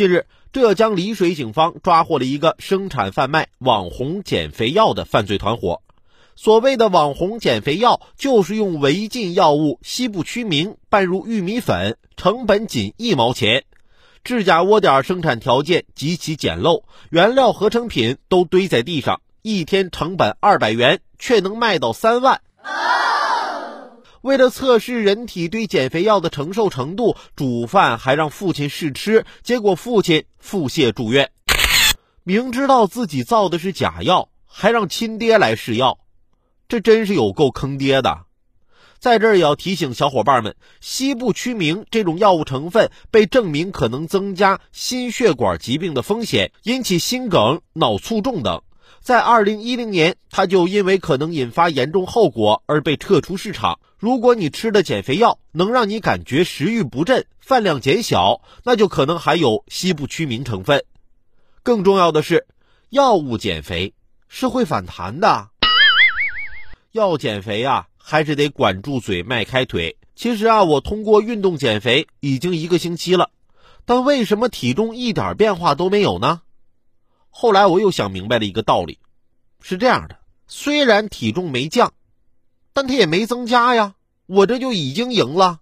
近日，浙江丽水警方抓获了一个生产贩卖网红减肥药的犯罪团伙。所谓的网红减肥药，就是用违禁药物西部曲明拌入玉米粉，成本仅一毛钱。制假窝点生产条件极其简陋，原料合成品都堆在地上，一天成本二百元，却能卖到三万。为了测试人体对减肥药的承受程度，煮饭还让父亲试吃，结果父亲腹泻住院。明知道自己造的是假药，还让亲爹来试药，这真是有够坑爹的。在这儿也要提醒小伙伴们，西部曲明这种药物成分被证明可能增加心血管疾病的风险，引起心梗、脑卒中等。在二零一零年，它就因为可能引发严重后果而被撤出市场。如果你吃的减肥药能让你感觉食欲不振、饭量减小，那就可能含有西部曲明成分。更重要的是，药物减肥是会反弹的。要减肥啊，还是得管住嘴、迈开腿。其实啊，我通过运动减肥已经一个星期了，但为什么体重一点变化都没有呢？后来我又想明白了一个道理，是这样的：虽然体重没降，但他也没增加呀我这就已经赢了。